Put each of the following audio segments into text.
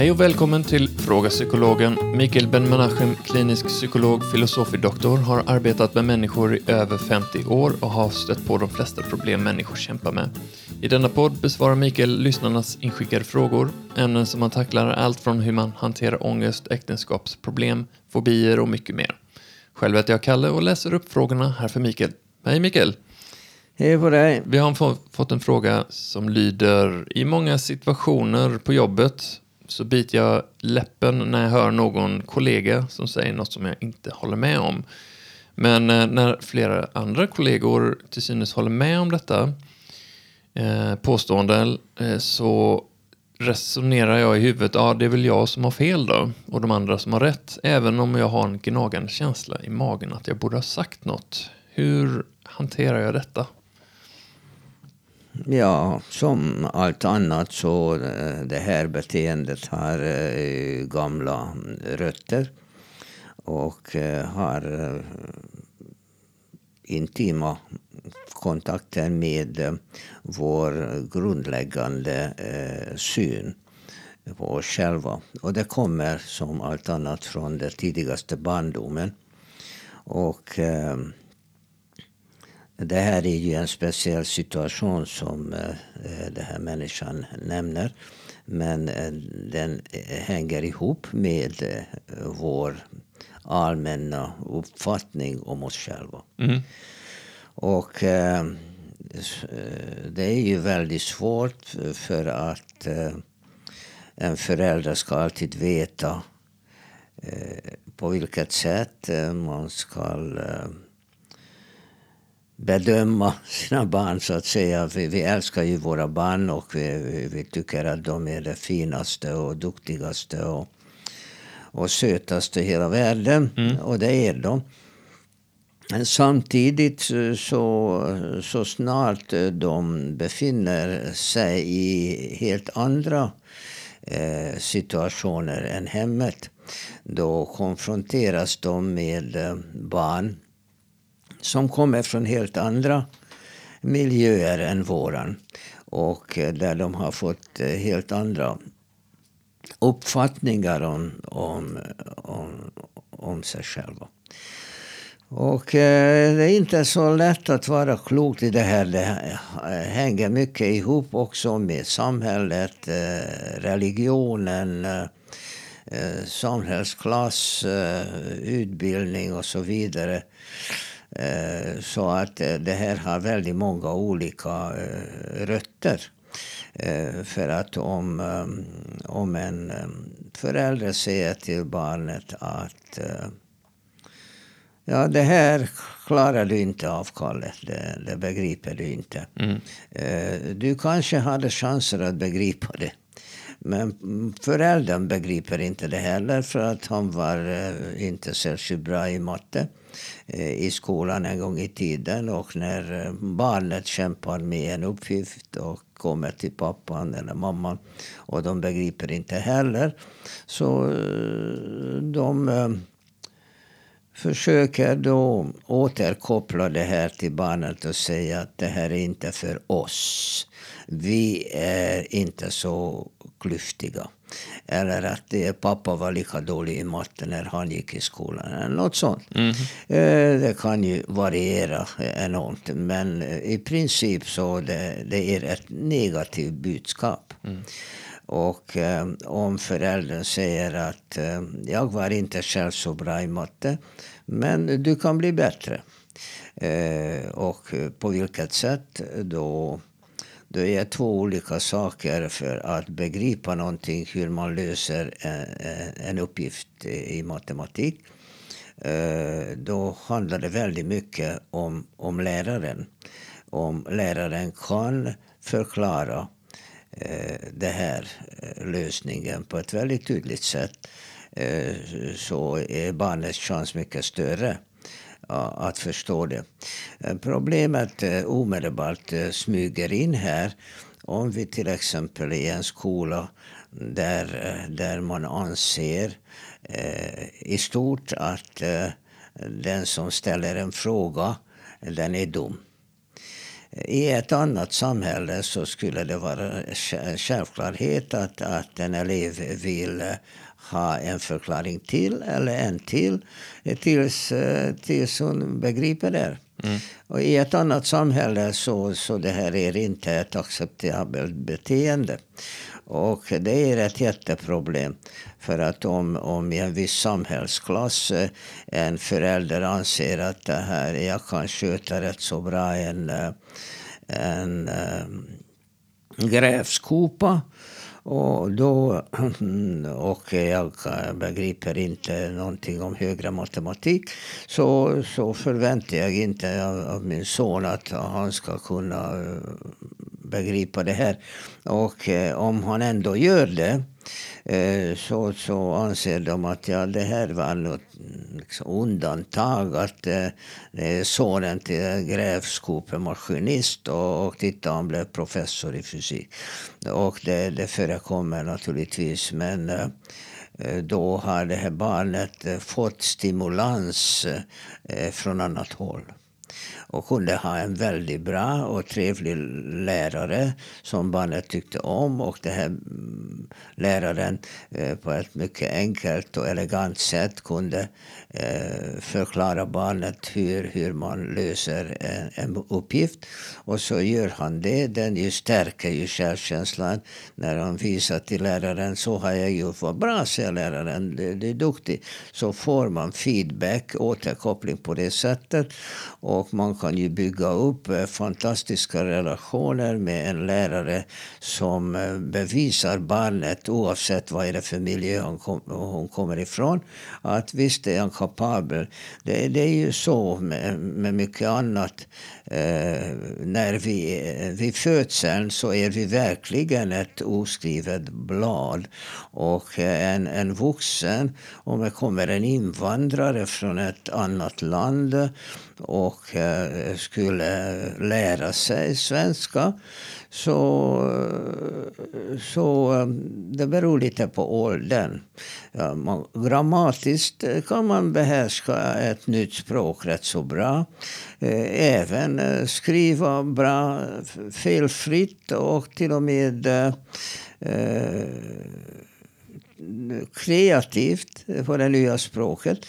Hej och välkommen till Fråga Psykologen. Mikael Ben-Menachem, klinisk psykolog, filosofidoktor, har arbetat med människor i över 50 år och har stött på de flesta problem människor kämpar med. I denna podd besvarar Mikael lyssnarnas inskickade frågor. Ämnen som han tacklar är allt från hur man hanterar ångest, äktenskapsproblem, fobier och mycket mer. Själv heter jag Kalle och läser upp frågorna här för Mikael. Hej Mikael! Hej på dig! Vi har få- fått en fråga som lyder I många situationer på jobbet så biter jag läppen när jag hör någon kollega som säger något som jag inte håller med om. Men eh, när flera andra kollegor till synes håller med om detta eh, påstående eh, så resonerar jag i huvudet, ja det är väl jag som har fel då och de andra som har rätt. Även om jag har en gnagande känsla i magen att jag borde ha sagt något. Hur hanterar jag detta? Ja, som allt annat så eh, det här beteendet har eh, gamla rötter och eh, har intima kontakter med vår grundläggande syn på oss själva. Och det kommer som allt annat från den tidigaste barndomen. Och det här är ju en speciell situation som eh, den här människan nämner. Men eh, den eh, hänger ihop med eh, vår allmänna uppfattning om oss själva. Mm. Och eh, eh, det är ju väldigt svårt för att eh, en förälder ska alltid veta eh, på vilket sätt eh, man ska eh, bedöma sina barn så att säga. Vi, vi älskar ju våra barn och vi, vi, vi tycker att de är det finaste och duktigaste och, och sötaste i hela världen. Och det är de. Men samtidigt så- så, snart de befinner sig i helt andra eh, situationer än hemmet då konfronteras de med eh, barn som kommer från helt andra miljöer än våran. Och eh, där de har fått eh, helt andra uppfattningar om, om, om, om sig själva. Och eh, det är inte så lätt att vara klok i det här. Det eh, hänger mycket ihop också med samhället, eh, religionen, eh, samhällsklass, utbildning och så vidare. Eh, Så att eh, det här har väldigt många olika eh, rötter. För att om, om en förälder säger till barnet att Ja, det här klarar du inte av, Kalle. Det, det begriper du inte. Mm. Du kanske hade chanser att begripa det. Men föräldern begriper inte det heller för att han var eh, inte särskilt bra i matte eh, i skolan en gång i tiden. Och när eh, barnet kämpar med en uppgift och kommer till pappan eller mamman och de begriper inte heller. Så de försöker då återkoppla det här till barnet och säga att det här är inte för oss. Vi är inte så klyftiga. Eller att pappa var lika dålig i matte när han gick i skolan. Eller något sånt. Eh, Det kan ju variera enormt. Men eh, i princip så det, det är ett negativt budskap. Och eh, om föräldern säger att eh, jag var inte själv så bra i matte, men du kan bli bättre. Eh, och på vilket sätt då? Det är två olika saker för att begripa någonting, hur man löser en, en uppgift i matematik. Eh, Då handlar det väldigt mycket om, om läraren. Om läraren kan förklara Eh, den här eh, lösningen på ett väldigt tydligt sätt eh, så är barnets chans mycket större att förstå det. Problemet omedelbart smyger in här om vi till exempel i en skola där, där man anser eh, i stort att eh, den som ställer en fråga den är dum. I ett annat samhälle så skulle det vara en självklarhet att, att en elev vill ha en förklaring till eller en till tills, tills hon begriper det. Mm. Och I ett annat samhälle så, så det här är inte ett acceptabelt beteende. Och det är ett jätteproblem. För att om, om i en viss samhällsklass eh, en förälder anser att det här, jag kan sköta rätt så bra en, eh, en, en grävskopa och, då, och jag begriper inte någonting om högre matematik. Så, så förväntar jag inte av, av min son att han ska kunna begripa det här. Och eh, om han ändå gör det eh, så, så anser de att ja, det här var något liksom, undantag. Att eh, eh sonen till grävskopemaskinist och, och titta, han blev professor i fysik. Och det, det förekommer naturligtvis. Men eh, eh då har det här barnet eh, fått stimulans eh, från annat håll och kunde ha en väldigt bra och trevlig lärare som barnet tyckte om. Och den här mm, läraren eh, på ett mycket enkelt och elegant sätt kunde eh, förklara barnet hur, hur man löser en, en uppgift. Och så gör han det. Den ju stärker ju självkänslan när han visar till läraren så har jag gjort. Vad bra, säger läraren. Du, du är duktig. Så får man feedback, återkoppling på det sättet. Och man kan ju bygga upp eh, fantastiska relationer med en lärare som eh, bevisar barnet, oavsett vad är det för miljö hon, kom, hon kommer ifrån, att visst är han kapabel. Det, det är ju så med, med mycket annat. Eh, när vi, vid födseln så är vi verkligen ett oskrivet blad. Och eh, en, en vuxen, om det kommer en invandrare från ett annat land och eh, skulle lära sig svenska så, så eh, det beror lite på åldern. Ja, man, grammatiskt eh, kan man behärska ett nytt språk rätt så bra. Eh, även skriva bra felfritt och till och med eh, kreativt på det nya språket.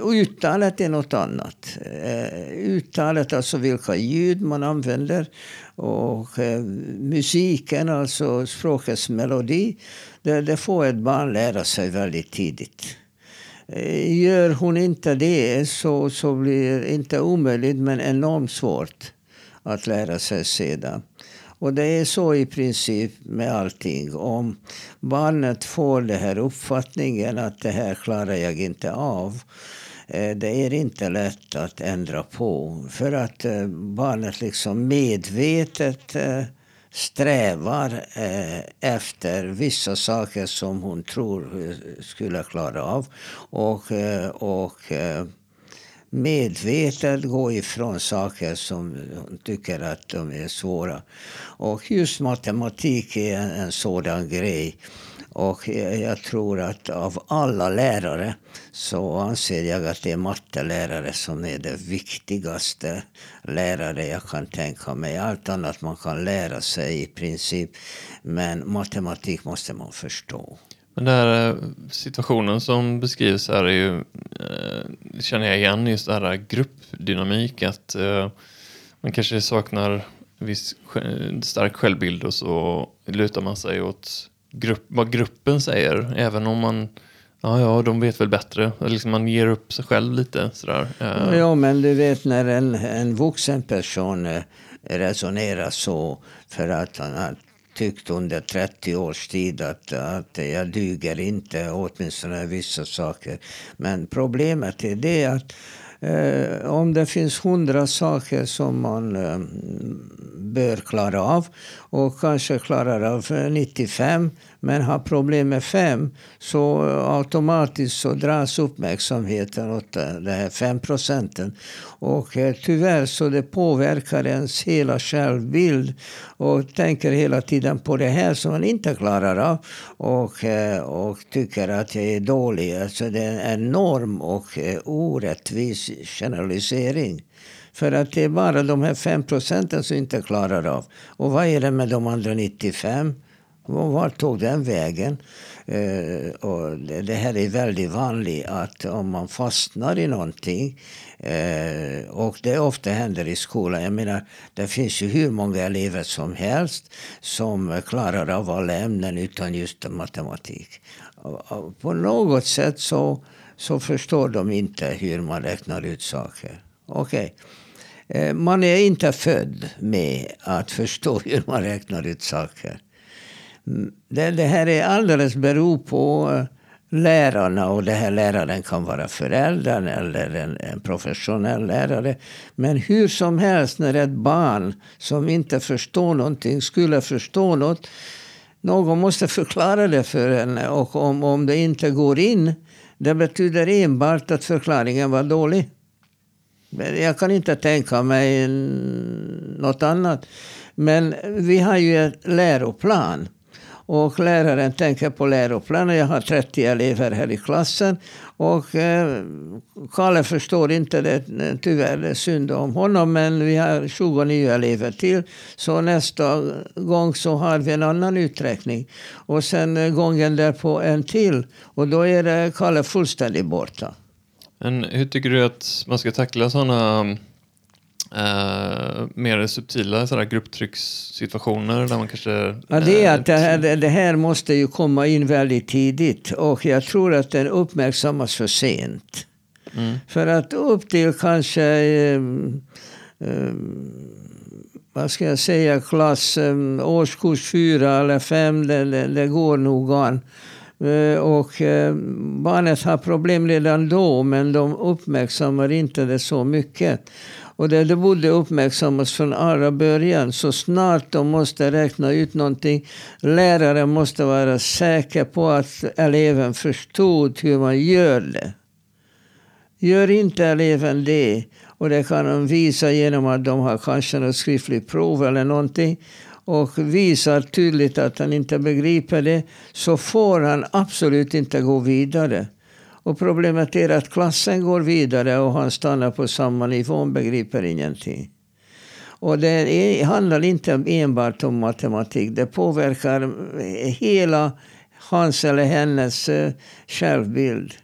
Och uttalet är något annat. Eh, uttalet, alltså vilka ljud man använder. Och eh, musiken, alltså språkets melodi. Det, det får ett barn lära sig väldigt tidigt. Eh, gör hon inte det så, så blir det inte omöjligt men enormt svårt att lära sig sedan. Och det är så i princip med allting. Om barnet får den här uppfattningen att det här klarar jag inte av. Eh, det är inte lätt att ändra på. För att eh, barnet liksom medvetet eh, strävar efter vissa saker som hon tror skulle klara av. Och, och medvetet gå ifrån saker som hon tycker att de är svåra. Och just matematik är en, en sådan grej. Och jag tror att av alla lärare så anser jag att det är mattelärare som är det viktigaste lärare jag kan tänka mig. Allt annat man kan lära sig i princip. Men matematik måste man förstå. Men den här eh, situationen som beskrivs här är ju, eh, känner jag igen, just det här gruppdynamik. Att eh, man kanske saknar viss stark självbild och så lutar man sig åt grupp, vad gruppen säger. Även om man, ja ja, de vet väl bättre. Liksom man ger upp sig själv lite sådär. Eh. Ja, men du vet när en, en vuxen person eh, resonerar så för att han har tyckt under 30 års tid att, att jag duger inte, åtminstone vissa saker. Men problemet är det att eh, om det finns hundra saker som man eh, bör klara av och kanske klarar av eh, 95 men har problem med fem så automatiskt så dras uppmärksamheten åt de här fem procenten. Och eh, tyvärr så det påverkar ens hela självbild och tänker hela tiden på det här som man inte klarar av och, eh, och tycker att jag är dålig. Alltså det är en enorm och eh, orättvis generalisering. För att det är bara de här fem procenten som inte klarar av. Och vad är det med de andra 95? Vart tog den vägen? Eh, och det, det, här är väldigt vanligt att om man fastnar i någonting eh, och det ofta händer i skolan. Jag menar, det finns ju hur många elever som helst som klarar av alla ämnen utan just matematik. På något sätt så, så förstår de inte hur man räknar ut saker. Okej. Okay. Eh, man är inte född med att förstå hur man räknar ut saker. Det, det här är alldeles beror på eh, lärarna och det här läraren kan vara föräldern eller en, en, professionell lärare. Men hur som helst när ett barn som inte förstår någonting skulle förstå något. Någon måste förklara det för henne och om, om det inte går in det betyder enbart att förklaringen var dålig. Jag kan inte tänka mig något annat. Men vi har ju en läroplan. Och läraren tänker på läroplanen. Jag har 30 elever här i klassen. Och eh, Kalle förstår inte det. Tyvärr, det är synd om honom. Men vi har 29 elever till. Så nästa gång så har vi en annan uträkning. Och sen eh, gången därpå en till. Och då är Kalle fullständigt borta. Men hur tycker du att man ska tackla sådana Uh, mer subtila sådär, grupptryckssituationer där man kanske... Ja, det, är att det, här, det här måste ju komma in väldigt tidigt och jag tror att den uppmärksammas för sent. Mm. För att upp till kanske um, um, vad ska jag säga, klass um, årskurs fyra eller fem, det, det, det går nog an. Eh, och eh, barnet har problem redan då men de uppmärksammar inte det så mycket. Och det, det borde uppmärksammas från allra början. Så snart de måste räkna ut någonting. Läraren måste vara säker på att eleven förstod hur man gör det. Gör inte eleven det, och det kan de visa genom att de har kanske något skriftligt prov eller någonting och visar tydligt att han inte begriper det så får han absolut inte gå vidare. Och problemet är att klassen går vidare och han stannar på samma nivå och begriper ingenting. Och det är, handlar inte enbart om matematik. Det påverkar hela hans eller hennes uh, självbild.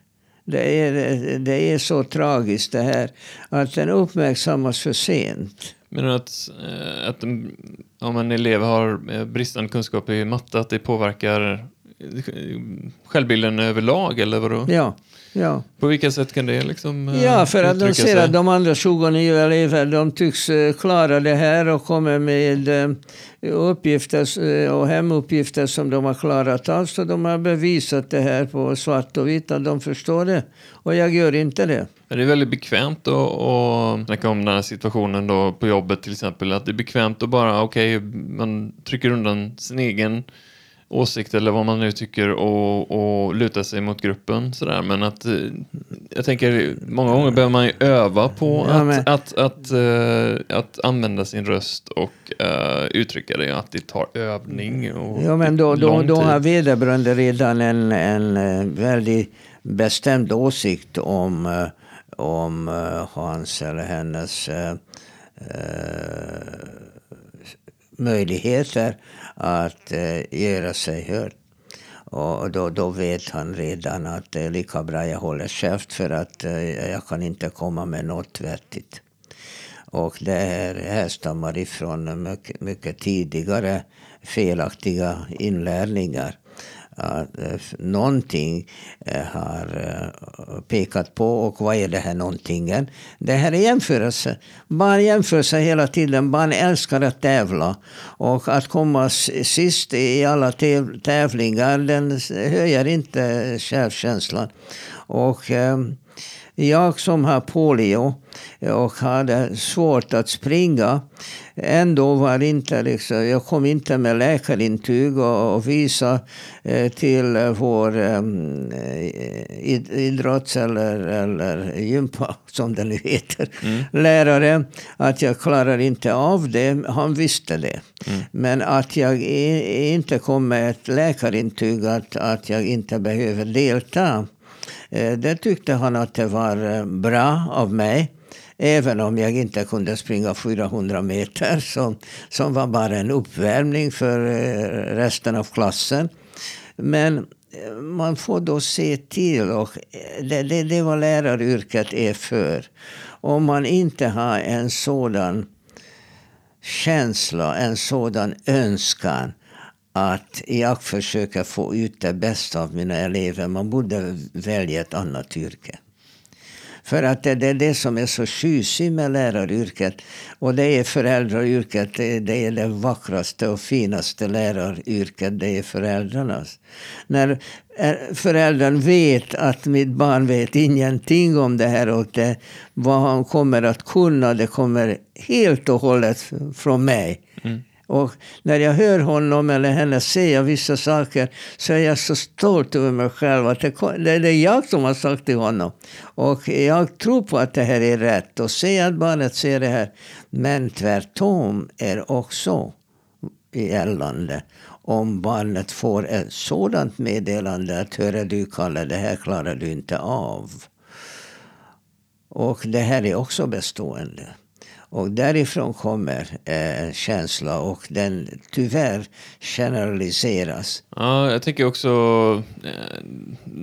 Det är, det är så tragiskt det här att den uppmärksammas för sent. Menar du att, eh, att om en elev har eh, bristande kunskap i matte, att det påverkar självbilden överlag eller vadå? Ja. Ja. På vilka sätt kan det liksom eh, Ja, för att de ser att de andra 29 elever de tycks klara det här och kommer med uppgifter och hemuppgifter som de har klarat av. Så de har bevisat det här på svart och vitt att de förstår det. Och jag gör inte det. Det är väldigt bekvämt att snacka om den här situationen då på jobbet till exempel. Att det är bekvämt att bara, okej, okay, man trycker undan sin egen åsikt eller vad man nu tycker och, och luta sig mot gruppen sådär. Men att eh, jag tänker många gånger behöver man ju öva på ja, att, att, att, uh, att, använda sin röst och uh, uttrycka det. Att det tar övning och Ja men då, då, då har vederbörande redan en, en väldigt bestämd åsikt om uh, om hans eller hennes eh, möjligheter att eh, göra sig hörd. Och då, då vet han redan att det är lika bra jag håller käft för att eh, jag kan inte komma med något vettigt. Och det här härstammar ifrån mycket, mycket tidigare felaktiga inlärningar att eh, någonting eh, har eh, pekat på. Och vad är det här någontingen? Det här är jämförelse. Barn jämför sig hela tiden. Barn älskar att tävla. Och att komma sist i alla tävlingar den höjer inte självkänslan. Och jag som har polio och hade svårt att springa. Ändå var inte liksom, jag kom inte med läkarintyg och, och visa eh, till vår um, idrotts eller, eller gympa, som det nu heter, mm. lärare att jag klarar inte av det. Han visste det. Mm. Men att jag inte kom med ett läkarintyg att, att jag inte behöver delta Eh, Eh, det tyckte han att det var eh, bra av mig. Även om jag inte kunde springa 400 meter som, som var bara en uppvärmning för eh, resten av klassen. Men man får då se till, och det, det, det vad läraryrket är för. Om man inte har en sådan känsla, en sådan önskan att jag försöker få ut det bästa av mina elever. Man borde välja ett annat yrke. För att det, är det som är så tjusigt med läraryrket. Och det är föräldrayrket. Det, är det vackraste och finaste läraryrket. Det är föräldrarnas. När eh, föräldern vet att mitt barn vet ingenting om det här och det, vad han kommer att kunna, det kommer helt och hållet från mig. Mm. Och när jag hör honom eller henne säga vissa saker så är jag så stolt över mig själv. att det, det är jag som har sagt till honom. Och jag tror på att det här är rätt. Och säga att barnet ser det här. Men tvärtom är också gällande. Om barnet får ett sådant meddelande att höra du Kalle, det här klarar du inte av. Och det här är också bestående. Och därifrån kommer eh, känsla och den tyvärr generaliseras. Ja, jag tänker också eh,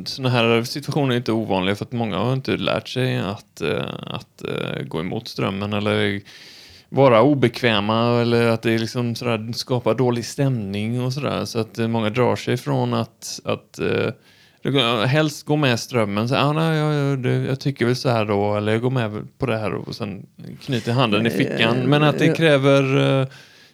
sådana här situationer är inte ovanliga för att många har inte lärt sig att, eh, att eh, gå emot strömmen eller vara obekväma eller att det liksom sådär skapar dålig stämning och sådär. Så att många drar sig från att, att eh, helst gå med strömmen. Så, ah, nej, jag, jag, jag, tycker väl så här då, eller jag går med på det här och sen knyter handen i fickan. Men att det kräver eh,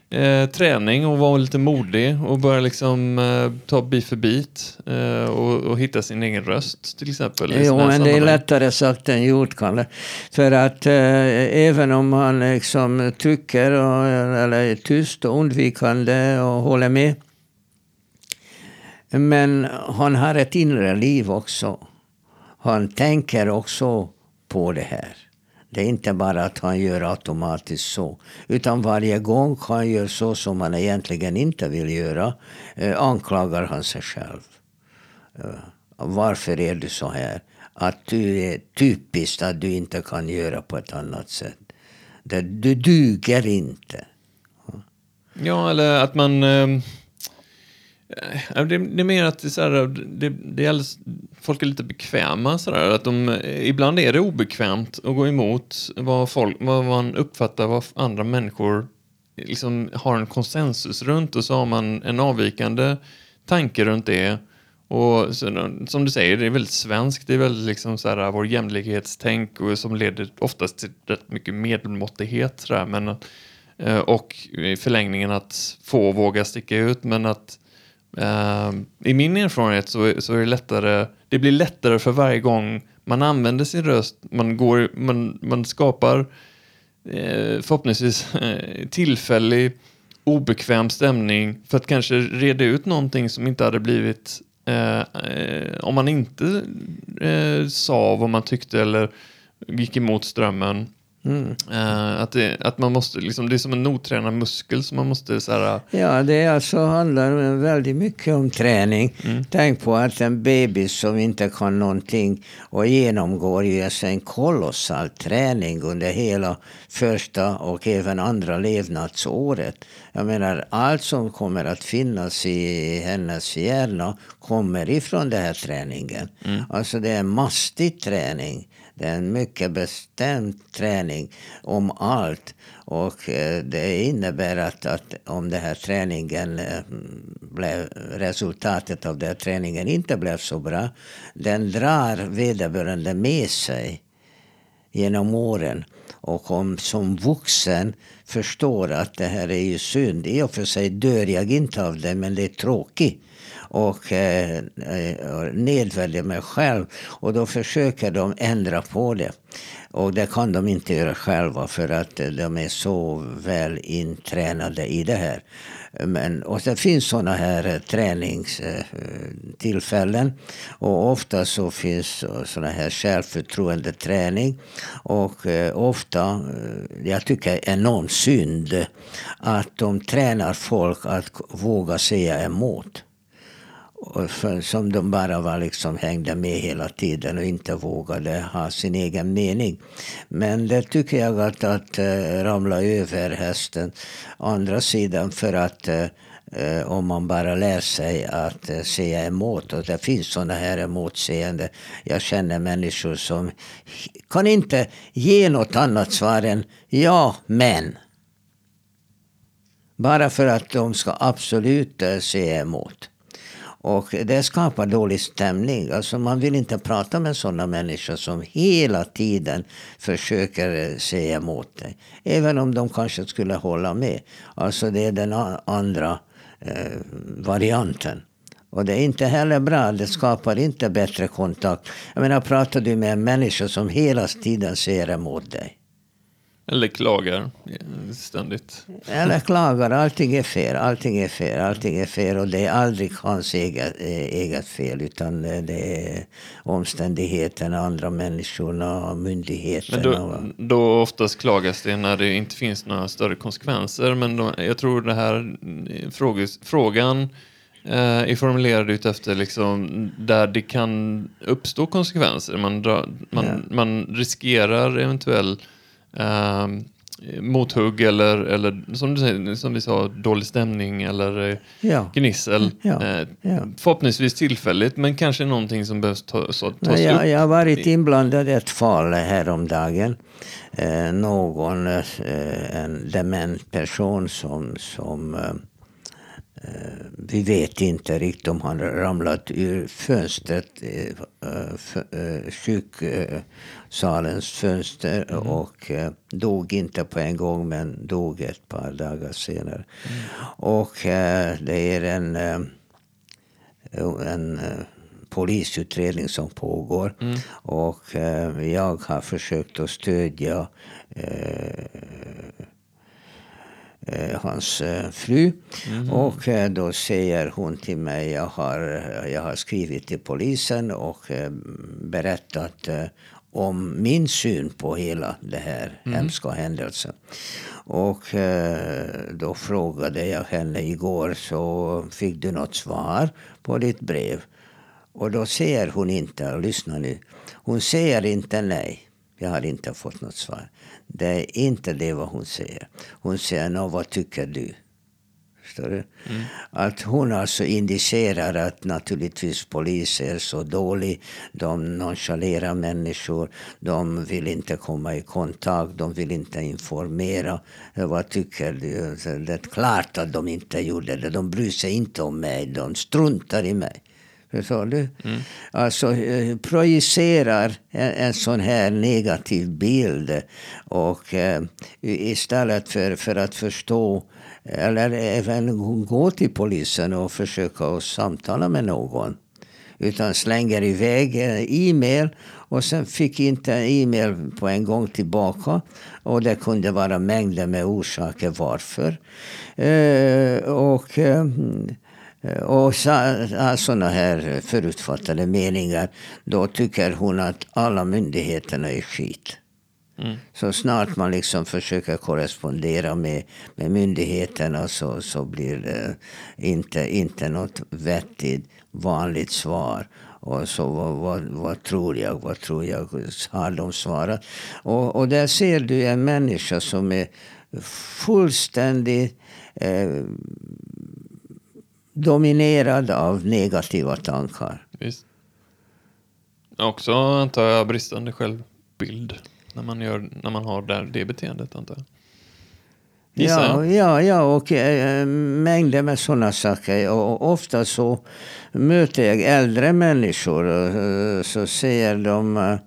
eh, träning och vara lite modig och börja liksom eh, ta bit för bit eh, och, och, hitta sin egen röst till exempel. Jo, men det är lättare sagt än gjort, Kalle. För att eh, även om man liksom tycker och, eller är tyst och undvikande och håller med men han har ett inre liv också. Han tänker också på det här. Det är inte bara att han gör automatiskt så. Utan varje gång han gör så som han egentligen inte vill göra eh, anklagar han sig själv. Eh, varför är du så här? Att du är typiskt att du inte kan göra på ett annat sätt. Det, du duger inte. Ja, eller att man... Eh Eh, det, det, är mer att det, så här, det, det är alldeles, folk är lite bekväma. Så där, att de, ibland är det obekvämt att gå emot vad, folk, vad man uppfattar vad andra människor liksom har en konsensus runt och så har man en avvikande tanke runt det. Och så, som du säger, det är väldigt svenskt. Det är väldigt liksom så här, vår jämlikhetstänk och som leder oftast till rätt mycket medelmåttighet. Så där, men, eh, och i förlängningen att få våga sticka ut, men att Uh, I min erfarenhet så, så är det lättare, det blir lättare för varje gång man använder sin röst, man, går, man, man skapar eh, förhoppningsvis eh, tillfällig obekväm stämning för att kanske reda ut någonting som inte hade blivit eh, eh om man inte eh, sa vad man tyckte eller gick emot strömmen. Mm. Uh, att, det, att man måste, liksom, det är som en otränad muskel som man måste så här... Ja, det alltså handlar väldigt mycket om träning. Mm. Tänk på att en bebis som inte kan någonting och genomgår ju alltså en kolossal träning under hela första och även andra levnadsåret. Jag menar, allt som kommer att finnas i hennes hjärna kommer ifrån den här träningen. Mm. Alltså det är en mastig träning. Det är en mycket bestämd träning om allt. Och eh, det innebär att, att om den här träningen eh, blev, resultatet av den här träningen inte blev så bra, den drar vederbörande med sig genom åren. Och om som vuxen förstår att det här är ju synd. I och för sig dör jag inte av det, men det är tråkigt och eh, eh nedvärderar mig själv. Och då försöker de ändra på det. Och det kan de inte göra själva för att eh, de är så väl intränade i det här. Men, och det finns sådana här eh, träningstillfällen. Och ofta så finns sådana här självförtroendeträning. Och ofta, jag tycker det är enormt synd att de tränar folk att våga säga emot för, som de bara var liksom hängde med hela tiden och inte vågade ha sin egen mening. Men det tycker jag att, att eh, äh, ramla över hästen. Andra sidan för att äh, om man bara lär sig att säga emot. Och det finns sådana här emotseende. Jag känner människor som kan inte ge något annat svar än ja, men. Bara för att de ska absolut säga emot. Och det skapar dålig stämning. Alltså man vill inte prata med sådana människor som hela tiden försöker eh, säga emot dig. Även om de kanske skulle hålla med. Alltså det är den andra eh, varianten. Och det är inte heller bra. Det skapar inte bättre kontakt. Jag menar, pratar du med en människa som hela tiden säger emot dig. Eller klagar ständigt. Eller klagar, allting är fel, allting är fel, allting är fel. Och det är aldrig hans eget, eget fel. Utan det är omständigheterna, andra människorna, myndigheterna. Men då, då oftast klagas det när det inte finns några större konsekvenser. Men då, jag tror det här fråges, frågan eh, är formulerad utefter liksom där det kan uppstå konsekvenser. Man, drar, man, ja. man riskerar eventuellt eh, mothugg eller, eller som, du säger, som vi sa, dålig stämning eller eh, ja. gnissel. Ja. Eh, ja. Förhoppningsvis tillfälligt, men kanske någonting som behövs ta, så, tas ja, upp. Jag har varit inblandad i ett fall häromdagen. Eh, någon, eh, en dement person som, som Eh, vi vet inte riktigt om han ramlat ur fönstret, eh, eh, sjuksalens fönster mm. och dog inte på en gång men dog ett par dagar senare. Mm. Och det är en, en polisutredning som pågår. Mm. Och jag har försökt att stödja eh, hans eh, fru. Mm. Och eh, då säger hon till mig, jag har, jag har skrivit till polisen och eh, berättat eh, om min syn på hela det här mm. hemska händelsen. Och eh, då frågade jag henne igår, så fick du något svar på ditt brev? Och då säger hon inte, lyssna nu, hon säger inte nej. Jag har inte fått något svar. Det är inte det vad hon säger. Hon säger, Nå, vad tycker du? Förstår du? Mm. Att hon alltså indicerar att naturligtvis polis är så dålig. De nonchalerar människor. De vill inte komma i kontakt. De vill inte informera. Vad tycker du? Det är klart att de inte gjorde det. De bryr sig inte om mig. De struntar i mig. Förstår du? Mm. Alltså eh, projicerar en, en sån här negativ bild. Och eh, istället för, för att förstå eller även gå till polisen och försöka samtala med någon. Utan slänger iväg e-mail och sen fick inte e-mail på en gång tillbaka. Och det kunde vara mängder med orsaker varför. Eh, och eh, Eh, och sådana här förutfattade meningar, då tycker hon att alla myndigheterna är skit. Mm. Så snart man liksom försöker korrespondera med, med myndigheterna så, så blir det inte, inte något vettigt vanligt svar. Och så vad, vad, vad, tror jag, vad tror jag, har de svarat. Och, och där ser du en människa som är fullständigt eh, dominerad av negativa tankar. Visst. Också antar jag bristande självbild när man, gör, när man har där, det beteendet antar jag. Ja, ja, ja, och äh, mängder med sådana saker. Och ofta så möter jag äldre människor och så säger de "Ah,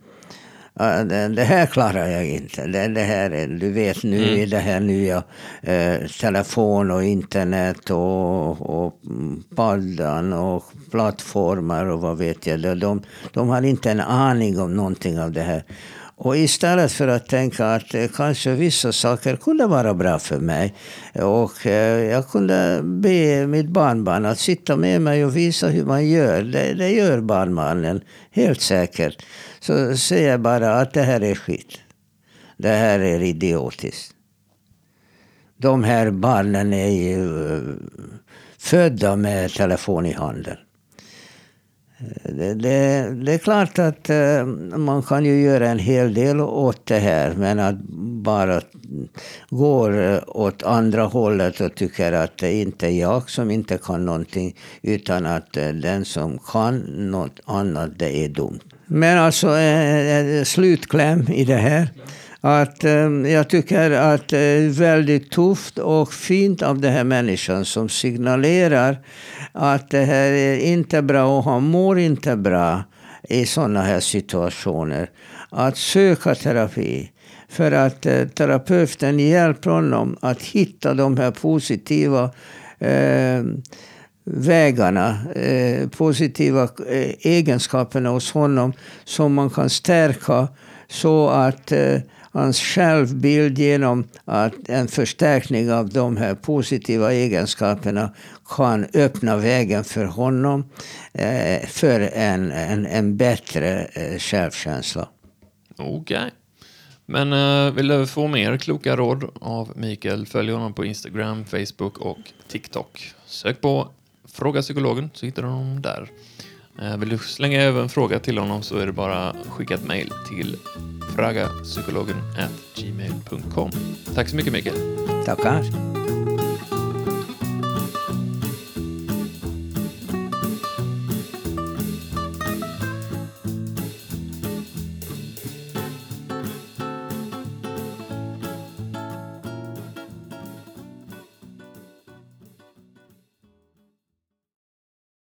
det, här klarar jag inte. Det, det här, är- du vet nu i det här nya eh, telefon och internet och, och mm, paddan och plattformar och vad vet jag. De, de, de har inte en aning om någonting av det här. Och istället för att tänka att eh, kanske vissa saker kunde vara bra för mig. Och eh, jag kunde be mitt barnbarn att sitta med mig och visa hur man gör. Det, det gör barnbarnen, helt säkert. Så säger jag bara att det här är skit. Det här är idiotiskt. De här barnen är ju eh, födda med telefon i handen. Det, det, det är klart att eh, man kan ju göra en hel del åt det här. Men att bara gå eh, åt andra hållet och tycker att det inte är jag som inte kan någonting. Utan att den som kan något annat, det är dumt. Men alltså, en, slutkläm i det här. Att eh, jag tycker att det är väldigt tufft och fint av den här människan som signalerar att det här är inte bra och han mår inte bra i sådana här situationer. Att söka terapi. För att eh, terapeuten hjälper honom att hitta de här positiva eh, vägarna, eh, positiva eh, egenskaperna hos honom som man kan stärka så att eh, hans självbild genom att en förstärkning av de här positiva egenskaperna kan öppna vägen för honom eh, för en, en, en bättre eh, självkänsla. Okej. Men eh, vill du få mer kloka råd av Mikael, följ honom på Instagram, Facebook och TikTok. Sök på Fråga Psykologen så hittar du honom där. Eh, vill du slänga över en fråga till honom så är det bara att skicka ett mejl till fragapsykologen@gmail.com. Tack så mycket Mikael. Tackar.